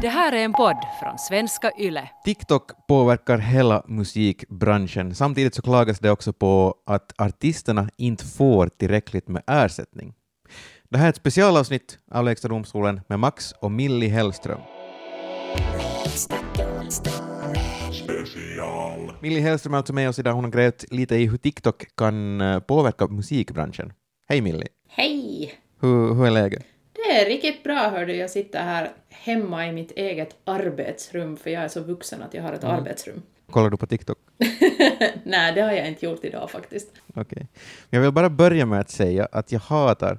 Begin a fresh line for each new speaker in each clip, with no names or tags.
Det här är en podd från svenska YLE.
TikTok påverkar hela musikbranschen. Samtidigt så klagas det också på att artisterna inte får tillräckligt med ersättning. Det här är ett specialavsnitt av Lägsta domstolen med Max och Millie Hellström. Millie Hellström är alltså med oss idag. Hon har grävt lite i hur TikTok kan eh, påverka musikbranschen. Hej Millie!
Hej!
Hur, hur är läget?
Det är riktigt bra hördu, jag sitter här hemma i mitt eget arbetsrum, för jag är så vuxen att jag har ett arbetsrum.
Kollar du på TikTok?
Nej, det har jag inte gjort idag faktiskt.
Okej. Jag vill bara börja med att säga att jag hatar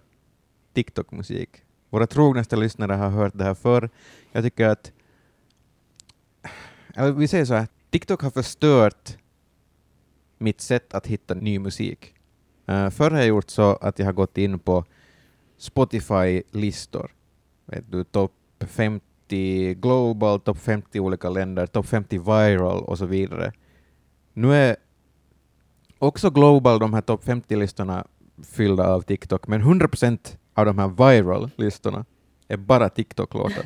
TikTok-musik. Våra trognaste lyssnare har hört det här förr. Jag tycker att... Eller vi säger så här, TikTok har förstört mitt sätt att hitta ny musik. Uh, förr har jag gjort så att jag har gått in på Spotify-listor. Vet du, topp 50 global, topp 50 olika länder, topp 50 viral och så vidare. Nu är också global, de här topp 50-listorna fyllda av TikTok, men 100% av de här viral-listorna är bara TikTok-låtar.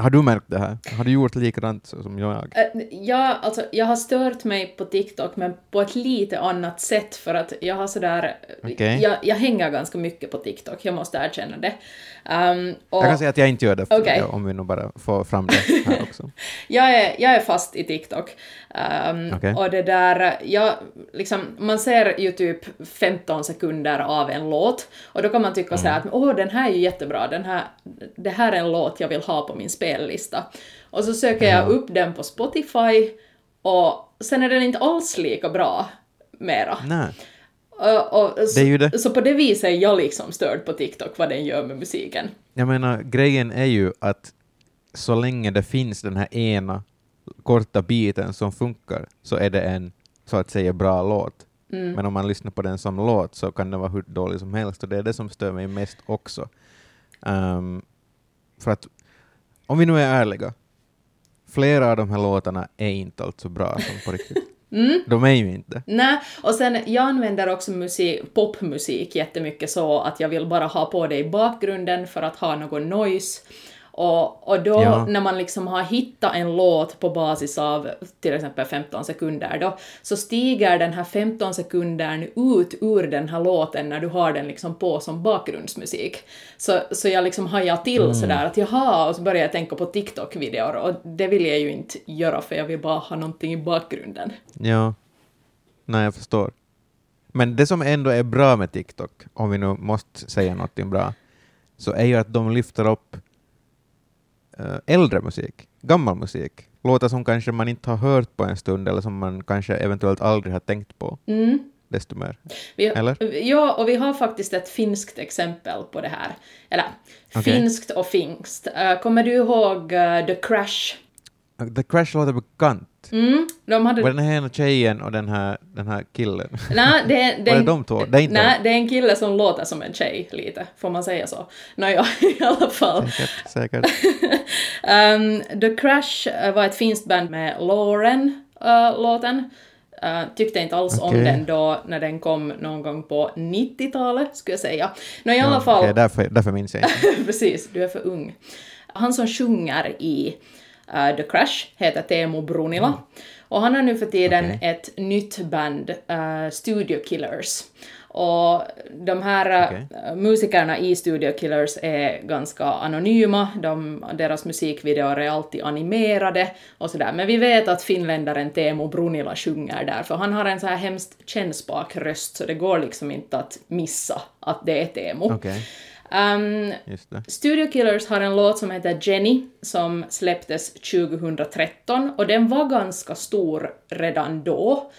Har du märkt det här? Har du gjort likadant som jag?
Äh, Jag, alltså, jag har stört mig på TikTok, men på ett lite annat sätt, för att jag har sådär...
Okej.
Jag, jag hänger ganska mycket på TikTok, jag måste erkänna det. Um, och
Jag kan säga att jag inte gör det, för
Okej.
om vi nu bara får fram det här också.
jag, är, jag är fast i TikTok. Um,
Okej.
Och det där, jag, liksom, man ser ju typ 15 sekunder av en låt, och då kan man tycka så här att åh, den här är ju jättebra, den här, det här är en låt jag vill ha på min spellista. Och så söker jag upp den på Spotify, och sen är den inte alls lika bra mera.
Nej.
Och, och,
Det är ju det.
Så på det viset är jag liksom störd på TikTok, vad den gör med musiken.
Jag menar, grejen är ju att så länge det finns den här ena korta biten som funkar så är det en så att säga bra låt.
Mm.
Men om man lyssnar på den som låt så kan den vara hur dålig som helst och det är det som stör mig mest också. Ehm, för att om vi nu är ärliga, flera av de här låtarna är inte alltså bra som på riktigt.
Mm.
De är ju inte.
Nej, och sen jag använder också musik, popmusik jättemycket så att jag vill bara ha på det i bakgrunden för att ha någon noise. Och, och då
Ja.
när man liksom har hittat en låt på basis av till exempel 15 sekunder då, så stiger den här 15 sekundern ut ur den här låten när du har den liksom på som bakgrundsmusik. Så, så jag liksom hajar till sådär att jaha, och så börjar jag tänka på TikTok-videor och det vill jag ju inte göra för jag vill bara ha någonting i bakgrunden.
Ja. Nej, jag förstår. Men det som ändå är bra med TikTok, om vi nu måste säga någonting bra, så är ju att de lyfter upp äldre musik, gammal musik, låtar som kanske man inte har hört på en stund eller som man kanske eventuellt aldrig har tänkt på,
Mm.
desto mer.
Vi,
Eller?
Ja, och vi har faktiskt ett finskt exempel på det här. Eller,
Okej.
finskt och finskt. Eh, kommer du ihåg eh, The Crash?
The Crash låter bekant.
Mm, de hade...
Var den här ena tjejen och den här, den här killen?
Nej, det, är- det,
Var det de två? Det är inte
Nej, det är en kille som låter som en tjej lite, får man säga så? Nåja, i alla fall.
Säkert, säkert.
Um, The Crash eh, var ett finskt band med Lauren-låten. Uh, tyckte inte alls om
Okej.
den då när den kom någon gång på 90-talet, skulle jag säga. Nå, i alla
Ja,
fall...
okej, därför, därför minns jag inte.
Precis, du är för ung. Han som sjunger i eh, The Crash heter Teemu Brunila. Och han har nu för tiden
Mm. Okej.
ett nytt band, eh, Studio Killers. Och de här eh, musikerna i Studio Killers är ganska anonyma, de, deras musikvideor är alltid animerade och sådär. Men vi vet att finländaren Teemu Brunila sjunger där, för han har en så här hemskt kännsprak röst, så det går liksom inte att missa att det är Teemu.
Okej, Det.
Studio Killers har en låt som heter Jenny som släpptes 2013 och den var ganska stor redan då.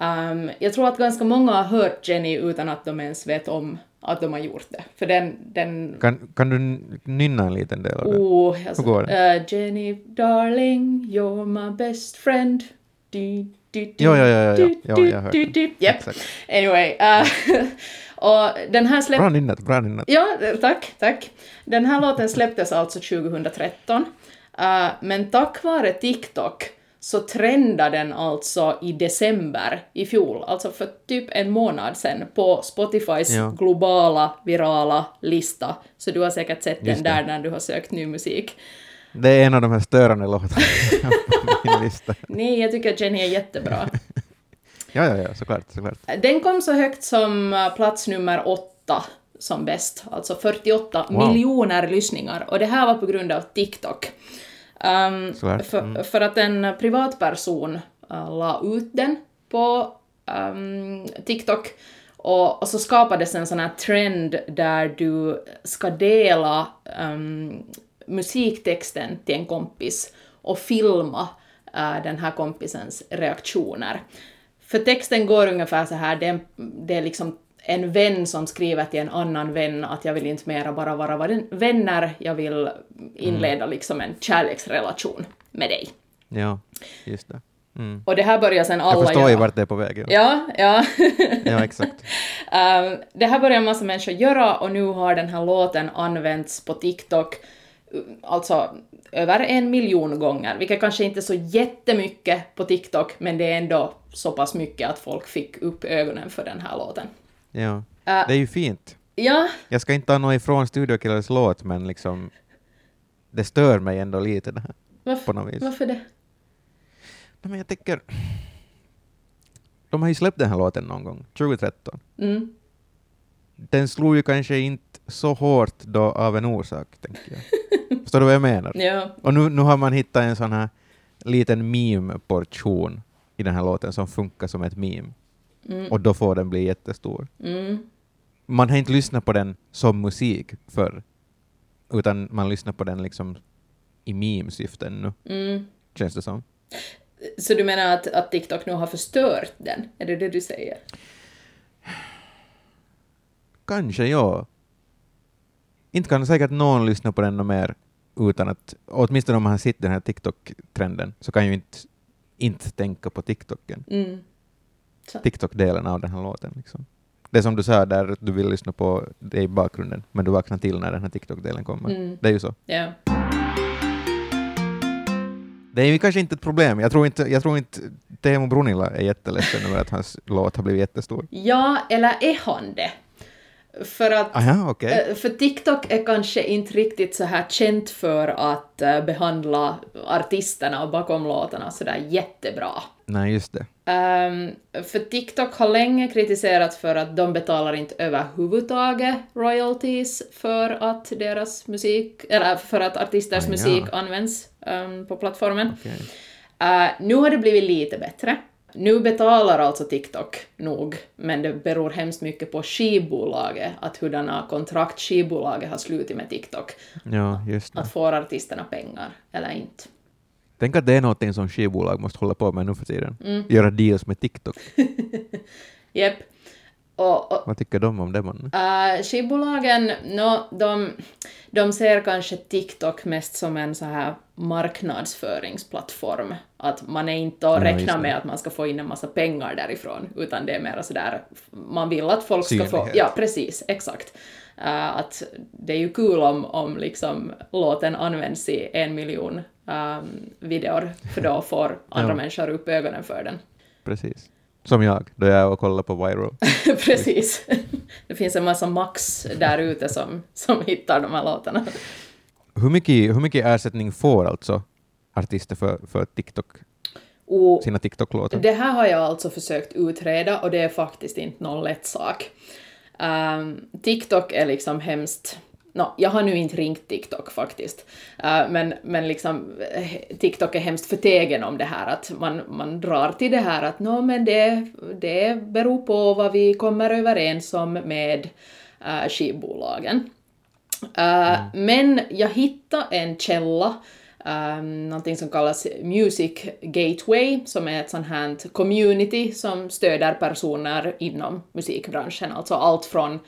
Ehm, jag tror att ganska många har hört Jenny utan att de ens vet om att de har gjort det. För den... den
Kan, kan du nynna en liten del av det?
oh, alltså,
Hur går
eh, Jenny darling, you're my best friend. Du, du, du,
Ja, ja, ja, ja, ja. jag har hört den. Exakt.
Anyway. eh, och den här släpptes...
Bra nynnet, bra nynnet.
Ja, tack, tack. Den här låten släpptes alltså 2013, eh, men tack vare TikTok så trendade den alltså i december i fjol, alltså för typ en månad sedan, på Spotifys
Ja.
globala virala lista. Så du har säkert sett den
Just det.
där när du har sökt ny musik.
Det är en av de här störande låtarna min lista.
Nej, jag tycker att Jenny är jättebra.
Ja, ja, ja, såklart, såklart.
Den kom så högt som uh, plats nummer åtta som bäst, alltså 48
Wow.
miljoner lyssningar. Och det här var på grund av TikTok. Um,
Såklart,
för,
mm.
för att en privatperson uh, la ut den på um, TikTok och, och så skapades en sån här trend där du ska dela um, musiktexten till en kompis och filma uh, den här kompisens reaktioner. För texten går ungefär så här, det är, det är liksom en vän som skriver till en annan vän att jag vill inte mera bara vara vänner, jag vill inleda liksom en kärleksrelation med dig.
Ja, just det. Mm.
Och det här börjar sen alla
Jag förstår ju
göra.
vart det är på väg. Ja,
Ja, ja.
ja exakt.
Um, det här börjar en massa människor göra och nu har den här låten använts på TikTok alltså över en miljon gånger, vilket kanske inte är så jättemycket på TikTok, men det är ändå så pass mycket att folk fick upp ögonen för den här låten.
Ja.
Äh.
Det är ju fint.
Ja,
Jag ska inte ta något ifrån Studio Killers låt, men liksom det stör mig ändå lite det här,
varf-
på något vis.
varför det?
Nej, men jag tänker... De har ju släppt den här låten någon gång, 2013.
Mm.
Den slog ju kanske inte så hårt då av en orsak, tänker jag. Förstår du vad jag menar?
Ja,
Och nu, nu har man hittat en sån här liten meme-portion i den här låten som funkar som ett meme.
mm,
Och då får den bli jättestor.
mm,
Man har inte lyssnat på den som musik förr, utan man lyssnar på den liksom i meme-syften nu,
mm.
känns det som.
Så du menar att, att TikTok nu har förstört den? Är det det du säger?
Kanske, ja. Inte kan säkert någon lyssna på den något mer utan att, åtminstone om man har sett den här TikTok-trenden, så kan ju inte, inte tänka på TikToken.
Mm.
TikTok-delen av den här låten. Liksom. Det som du sa där, att du vill lyssna på det i bakgrunden, men du vaknar till när den här TikTok-delen kommer.
Mm.
Det är ju så.
Ja.
Det är ju kanske inte ett problem. Jag tror inte, jag tror inte Teemu Brunila är jätteledsen över att hans låt har blivit jättestor.
ja, eller är han det? För att
Aha, okej.
Eh, För TikTok är kanske inte riktigt så här känt för att eh, behandla artisterna bakom låtarna sådär jättebra.
Nej, just det.
Ehm, för TikTok har länge kritiserats för att de betalar inte överhuvudtaget royalties för att deras musik, eller för att artisters
Ah, ja.
musik används ehm, på plattformen.
Okej.
Eh, nu har det blivit lite bättre. Nu betalar alltså TikTok nog, men det beror hemskt mycket på skivbolaget, att hurdana kontrakt skivbolaget har slutit med TikTok,
Ja, just det.
att får artisterna pengar eller inte.
Tänk att det är någonting som skivbolag måste hålla på med nu för tiden.
Mm.
Göra deals med TikTok.
Jep. Och, och
Vad tycker de om det? Man?
Uh, skivbolagen, no, de, de ser kanske TikTok mest som en så här marknadsföringsplattform. Att man är inte räknar
det.
med att man ska få in en massa pengar därifrån, utan det är mer så där, man vill att folk ska få...
Synlighet.
Ja, precis, exakt. Uh, att det är ju kul om, om liksom låten används i en miljon um, videor, för då får andra
Ja.
människor upp ögonen för den.
Precis. Som jag, då jag är och kollar på Viral.
Precis. Det finns en massa max där ute som, som hittar de här låtarna.
Hur mycket, hur mycket ersättning får alltså artister för, för TikTok,
Och
sina TikTok-låtar?
det här har jag alltså försökt utreda och det är faktiskt inte någon lätt sak. Ehm, TikTok är liksom hemskt... Nå, jag har nu inte ringt TikTok faktiskt, Eh, men, men liksom eh, TikTok är hemskt förtegen om det här att man, man drar till det här att nå men det, det beror på vad vi kommer överens om med uh, skivbolagen. Uh, Men jag hittade en källa, um, någonting som kallas Music Gateway, som är ett sånt här community som stöder personer inom musikbranschen, alltså allt från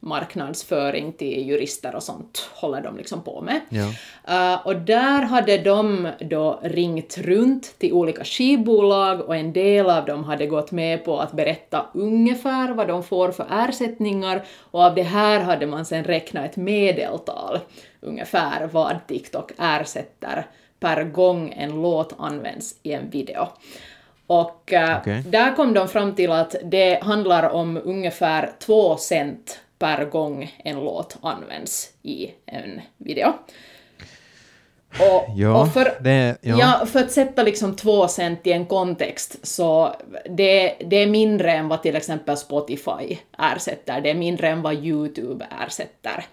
marknadsföring till jurister och sånt håller de liksom på med.
Ja.
Uh, och där hade de då ringt runt till olika skivbolag och en del av dem hade gått med på att berätta ungefär vad de får för ersättningar och av det här hade man sen räknat ett medeltal ungefär vad TikTok ersätter per gång en låt används i en video. Och eh,
Okej.
där kom de fram till att det handlar om ungefär två cent per gång en låt används i en video. Och,
Ja,
och för,
det, ja.
Ja, för att sätta liksom två cent i en kontext så det, det är mindre än vad till exempel Spotify ersätter, det är mindre än vad YouTube ersätter.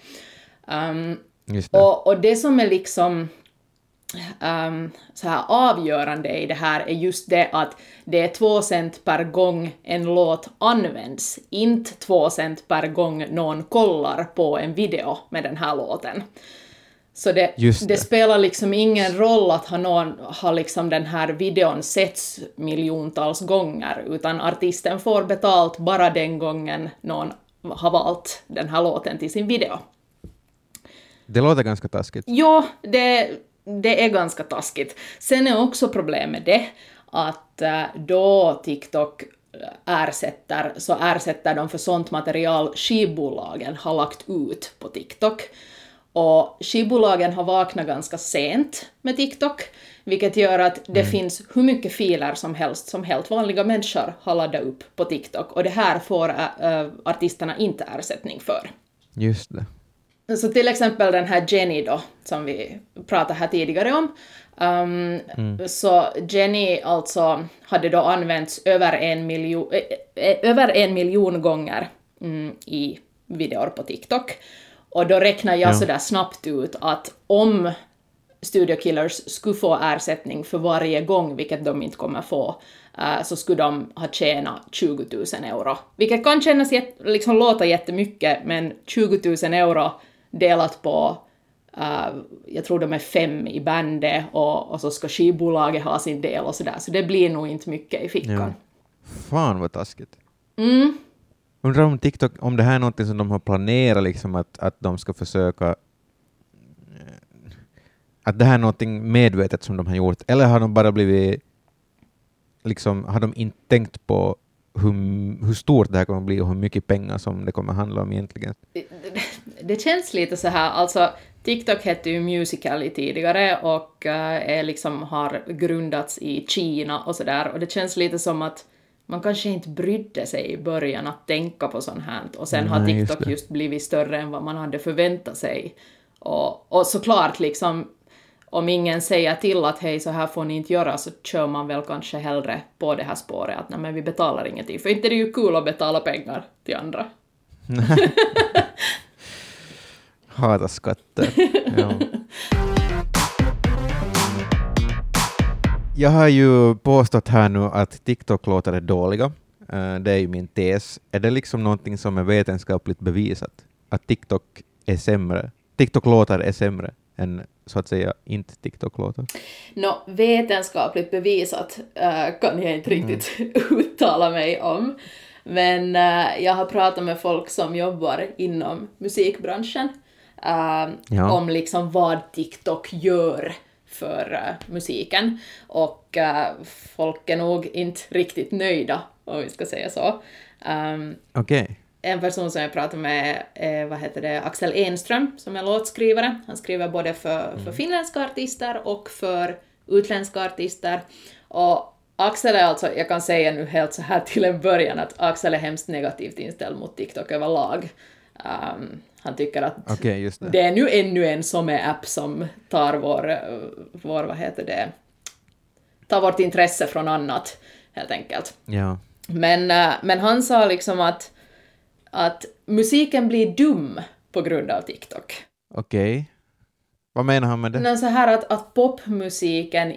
Um,
det.
och, och det som är liksom um, så här avgörande i det här är just det att det är två cent per gång en låt används, inte två cent per gång någon kollar på en video med den här låten. Så det, det.
det.
spelar liksom ingen roll att ha någon, har liksom den här videon setts miljontals gånger, utan artisten får betalt bara den gången någon har valt den här låten till sin video.
Det låter ganska taskigt.
Ja, det, det är ganska taskigt. Sen är också problemet det att eh, då TikTok ersätter, så ersätter de för sånt material skivbolagen har lagt ut på TikTok. Och skivbolagen har vaknat ganska sent med TikTok, vilket gör att det finns hur mycket filer som helst som helt vanliga människor har laddat upp på TikTok, och det här får äh, artisterna inte ersättning för.
Just det.
Så till exempel den här Jenny då, som vi pratade här tidigare om. Um, Så Jenny alltså hade då använts över en miljon, äh, över en miljon gånger mm, i videor på TikTok. Och då räknar jag
Ja.
sådär snabbt ut att om Studio Killers skulle få ersättning för varje gång, vilket de inte kommer få, eh, så skulle de ha tjänat 20 000 euro. Vilket kan kännas liksom låta jättemycket, men 20 000 euro delat på, eh, jag tror de är fem i bandet, och, och så ska skivbolaget ha sin del och sådär, så det blir nog inte mycket i fickan.
Ja. Fan vad taskigt.
Mm.
Undrar om TikTok, om det här är något som de har planerat, liksom att, att de ska försöka eh, att det här är något medvetet som de har gjort, eller har de bara blivit liksom, har de inte tänkt på hur, hur stort det här kommer bli och hur mycket pengar som det kommer handla om egentligen?
det känns lite så här, alltså TikTok hette ju Musical.ly tidigare och eh, är liksom har grundats i Kina och sådär och det känns lite som att man kanske inte brydde sig i början att tänka på sånt här och sen har
just
TikTok
det.
just, blivit större än vad man hade förväntat sig. Och, och såklart liksom om ingen säger till att hej så här får ni inte göra så kör man väl kanske hellre på det här spåret att nej men vi betalar ingenting för inte är det ju kul att betala pengar till andra.
Hatar skatter. ja. Jag har ju påstått här nu att TikTok-låtar är dåliga. Eh, det är ju min tes. Är det liksom någonting som är vetenskapligt bevisat? Att TikTok är sämre? TikTok-låtar är sämre än så att säga inte TikTok-låtar?
Nå, vetenskapligt bevisat eh, kan jag inte riktigt uttala mig om. Men eh, jag har pratat med folk som jobbar inom musikbranschen eh,
Ja.
om liksom vad TikTok gör för musiken. Och folk är nog inte riktigt nöjda, om vi ska säga så. Um,
Okej.
En person som jag pratade med är vad heter det, Axel Enström som är låtskrivare. Han skriver både för, för finländska artister och för utländska artister. Och Axel är alltså, jag kan säga nu helt så här till en början att Axel är hemskt negativt inställd mot TikTok överlag. Um, han tycker att
just det.
det är nu ännu en som är app som tar vår, vår, vad heter det, tar vårt intresse från annat, helt enkelt.
Ja.
Men, eh, men han sa liksom att, att musiken blir dum på grund av TikTok.
Okej. Vad menar han med det?
Men så här att, att popmusiken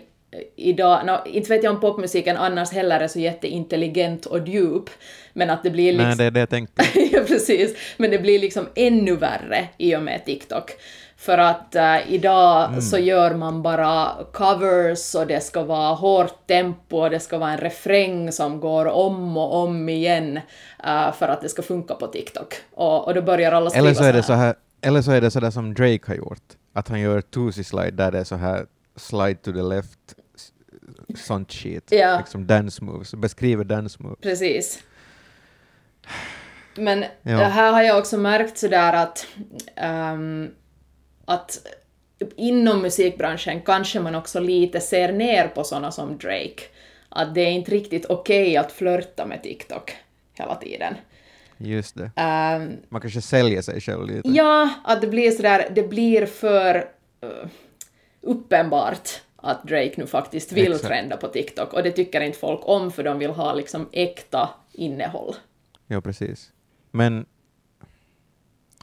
idag, no, inte vet jag om popmusiken annars heller är så jätteintelligent och djup, men att det blir liksom...
Nej, det är det jag tänkte.
ja, precis. Men det blir liksom ännu värre i och med TikTok. För att eh, idag så gör man bara covers och det ska vara hårt tempo och det ska vara en refräng som går om och om igen eh, för att det ska funka på TikTok. Och, och då börjar alla skriva
Eller så är det
så här.
eller så är det så där som Drake har gjort, att han gör Tusi slide där det är så här slide to the left, sånt shit,
Ja.
liksom dance moves, beskriver dance moves.
Precis. Men
Ja.
det här har jag också märkt sådär att, ehm, att inom musikbranschen kanske man också lite ser ner på såna som Drake. Att det är inte riktigt okej att flörta med TikTok hela tiden.
Just det.
Ehm,
Man kanske säljer sig själv lite.
Ja, att det blir sådär, det blir för... eh, uppenbart att Drake nu faktiskt vill
Exakt.
trenda på TikTok och det tycker inte folk om för de vill ha liksom äkta innehåll.
Ja, precis. Men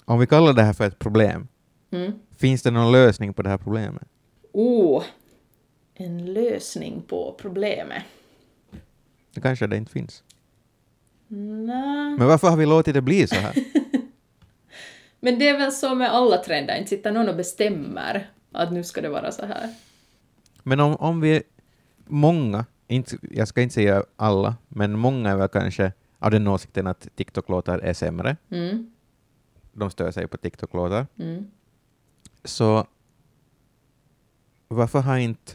om vi kallar det här för ett problem,
Mm.
finns det någon lösning på det här problemet?
Oh, en lösning på problemet.
Det kanske det inte finns.
Nej.
Men varför har vi låtit det bli så här?
Men det är väl så med alla trender, inte sitter någon och bestämmer att nu ska det vara så här.
Men om, om vi, många, inte, jag ska inte säga alla, men många är väl kanske av den åsikten att TikTok-låtar är sämre.
Mm,
De stör sig på TikTok-låtar.
mm.
Så varför har inte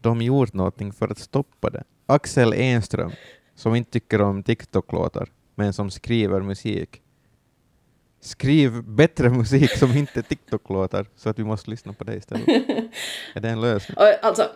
de gjort någonting för att stoppa det? Axel Enström, som inte tycker om TikTok-låtar, men som skriver musik. Skriv bättre musik som inte är TikTok-låtar, så att vi måste lyssna på det istället. är det en lösning?
Och, alltså,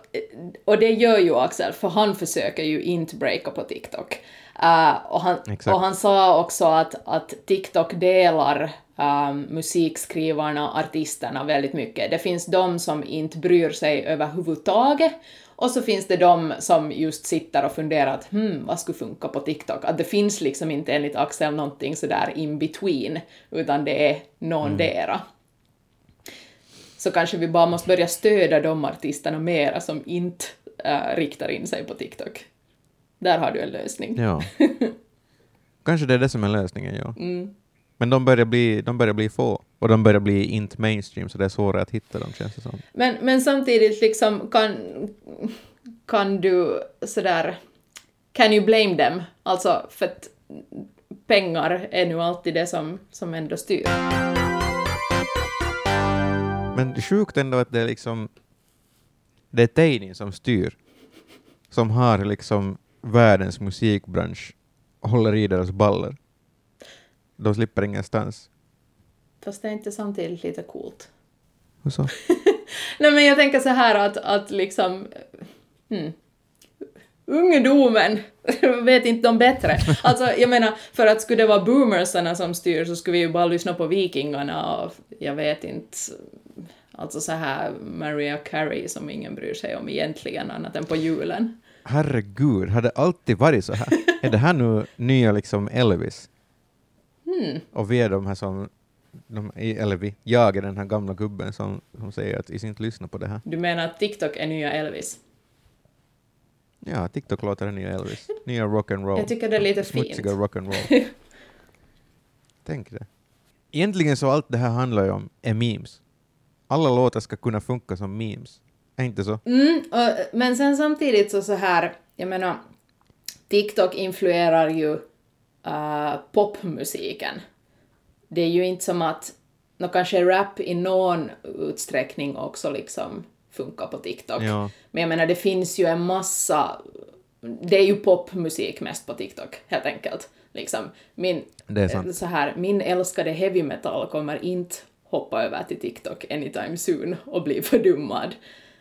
och det gör ju Axel, för han försöker ju inte breaka på TikTok. Uh, och, han,
Exakt.
och han sa också att, att TikTok delar um, musikskrivarna, artisterna väldigt mycket. Det finns de som inte bryr sig överhuvudtaget och så finns det de som just sitter och funderar att hmm, vad skulle funka på TikTok? Att det finns liksom inte enligt Axel någonting sådär in between, utan det är någondera. Så kanske vi bara måste börja stödja de artisterna mera som inte äh, riktar in sig på TikTok. Där har du en lösning.
Ja. Kanske det är det som är lösningen, ja.
Mm.
Men de börjar, bli, de börjar bli få, och de börjar bli inte mainstream, så det är svårare att hitta dem, känns det som.
Men, men samtidigt liksom kan, kan du sådär, can you blame them? Alltså för att pengar är nu alltid det som, som ändå styr.
Men sjukt ändå att det är liksom det är Teinin som styr, som har liksom världens musikbransch håller i deras baller. De slipper ingenstans.
Fast det är inte samtidigt lite coolt.
Hur så?
Nej men jag tänker så här att, att liksom... Hmm. Ungdomen vet inte de bättre. Alltså jag menar, för att skulle det vara boomersarna som styr så skulle vi ju bara lyssna på Vikingarna och jag vet inte, alltså så här Maria Carey som ingen bryr sig om egentligen annat än på julen.
Herregud, har det alltid varit så här? är det här nu nya liksom Elvis?
Hmm.
Och vi är de här som, de, eller vi, jag är den här gamla gubben som, som säger att inte lyssna på det här.
Du menar att TikTok är nya Elvis?
Ja, TikTok låter är nya Elvis. Nya rock'n'roll.
Jag tycker det är lite
Smutsiga
fint.
rock'n'roll. Tänk det. Egentligen så allt det här handlar ju om är memes. Alla låtar ska kunna funka som memes. Är inte så?
Mm, och, men sen samtidigt så så här, jag menar, TikTok influerar ju uh, popmusiken. Det är ju inte som att, nå kanske rap i någon utsträckning också liksom funkar på TikTok.
Ja.
Men jag menar, det finns ju en massa, det är ju popmusik mest på TikTok, helt enkelt. Liksom, min, så här, min älskade heavy metal kommer inte hoppa över till TikTok anytime soon och bli fördummad.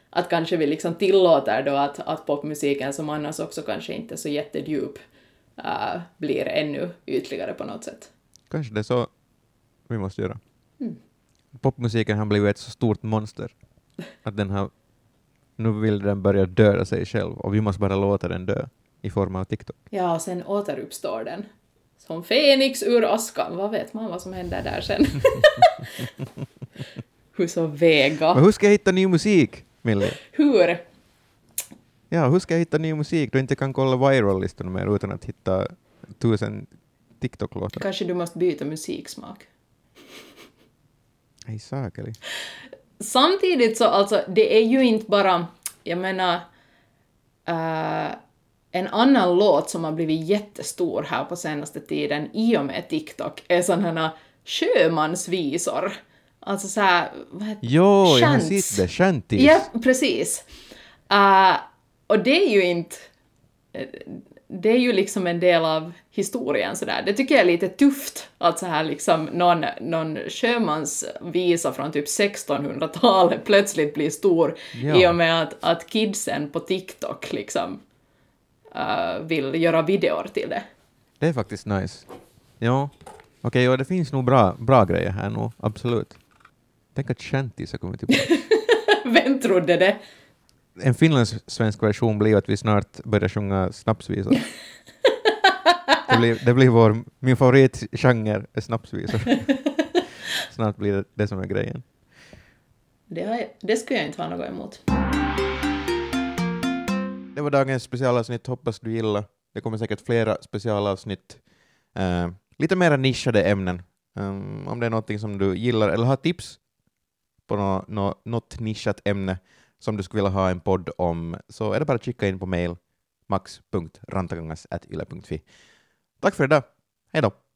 Att kanske vi liksom tillåter då att, att popmusiken, som annars också kanske inte är så jättedjup, äh, blir ännu ytligare på något sätt.
Kanske det är så vi måste göra.
Mm.
Popmusiken har blivit ett så stort monster att den har, nu vill den börja döda sig själv och vi måste bara låta den dö i form av TikTok.
Ja, och sen återuppstår den. Som Fenix ur askan. Vad vet man vad som händer där sen? Hur så vega?
Men hur ska jag hitta ny musik, Millie?
Hur?
Ja, hur ska jag hitta ny musik då jag inte kan kolla viral-listorna mer utan att hitta tusen TikTok-låtar?
Kanske du måste byta musiksmak.
Ei saakeli.
Samtidigt så alltså, det är ju inte bara, jag menar, äh, en annan låt som har blivit jättestor här på senaste tiden i och med TikTok är sådana här sjömansvisor. Alltså så här, vad heter
Jo, jag har sett det. Shanties.
Ja, precis. Uh, och det är ju inte... Det är ju liksom en del av historien sådär. Det tycker jag är lite tufft att så här liksom någon, någon sjömansvisa från typ 1600-talet plötsligt blir stor
Ja.
i och med att, att kidsen på TikTok liksom uh, vill göra videor till det.
Det är faktiskt nice. Ja. Okej, ja, det finns nog bra, bra grejer här nu, absolut. Tänk att har kommit tillbaka.
Vem trodde det?
En finlandssvensk version blir att vi snart börjar sjunga snapsvisor. det, blir, det blir vår, min favoritgenre är snapsvisor. snart blir det det som är grejen.
Det, jag, det skulle jag inte ha något emot.
Det var dagens specialavsnitt, hoppas du gillar. Det kommer säkert flera specialavsnitt. Uh, lite mer nischade ämnen. Um, om det är något som du gillar eller har tips på no, no, något nischat ämne som du skulle vilja ha en podd om så är det bara att skicka in på mail max.rantagangas.yle.fi. Tack för idag. Hej då!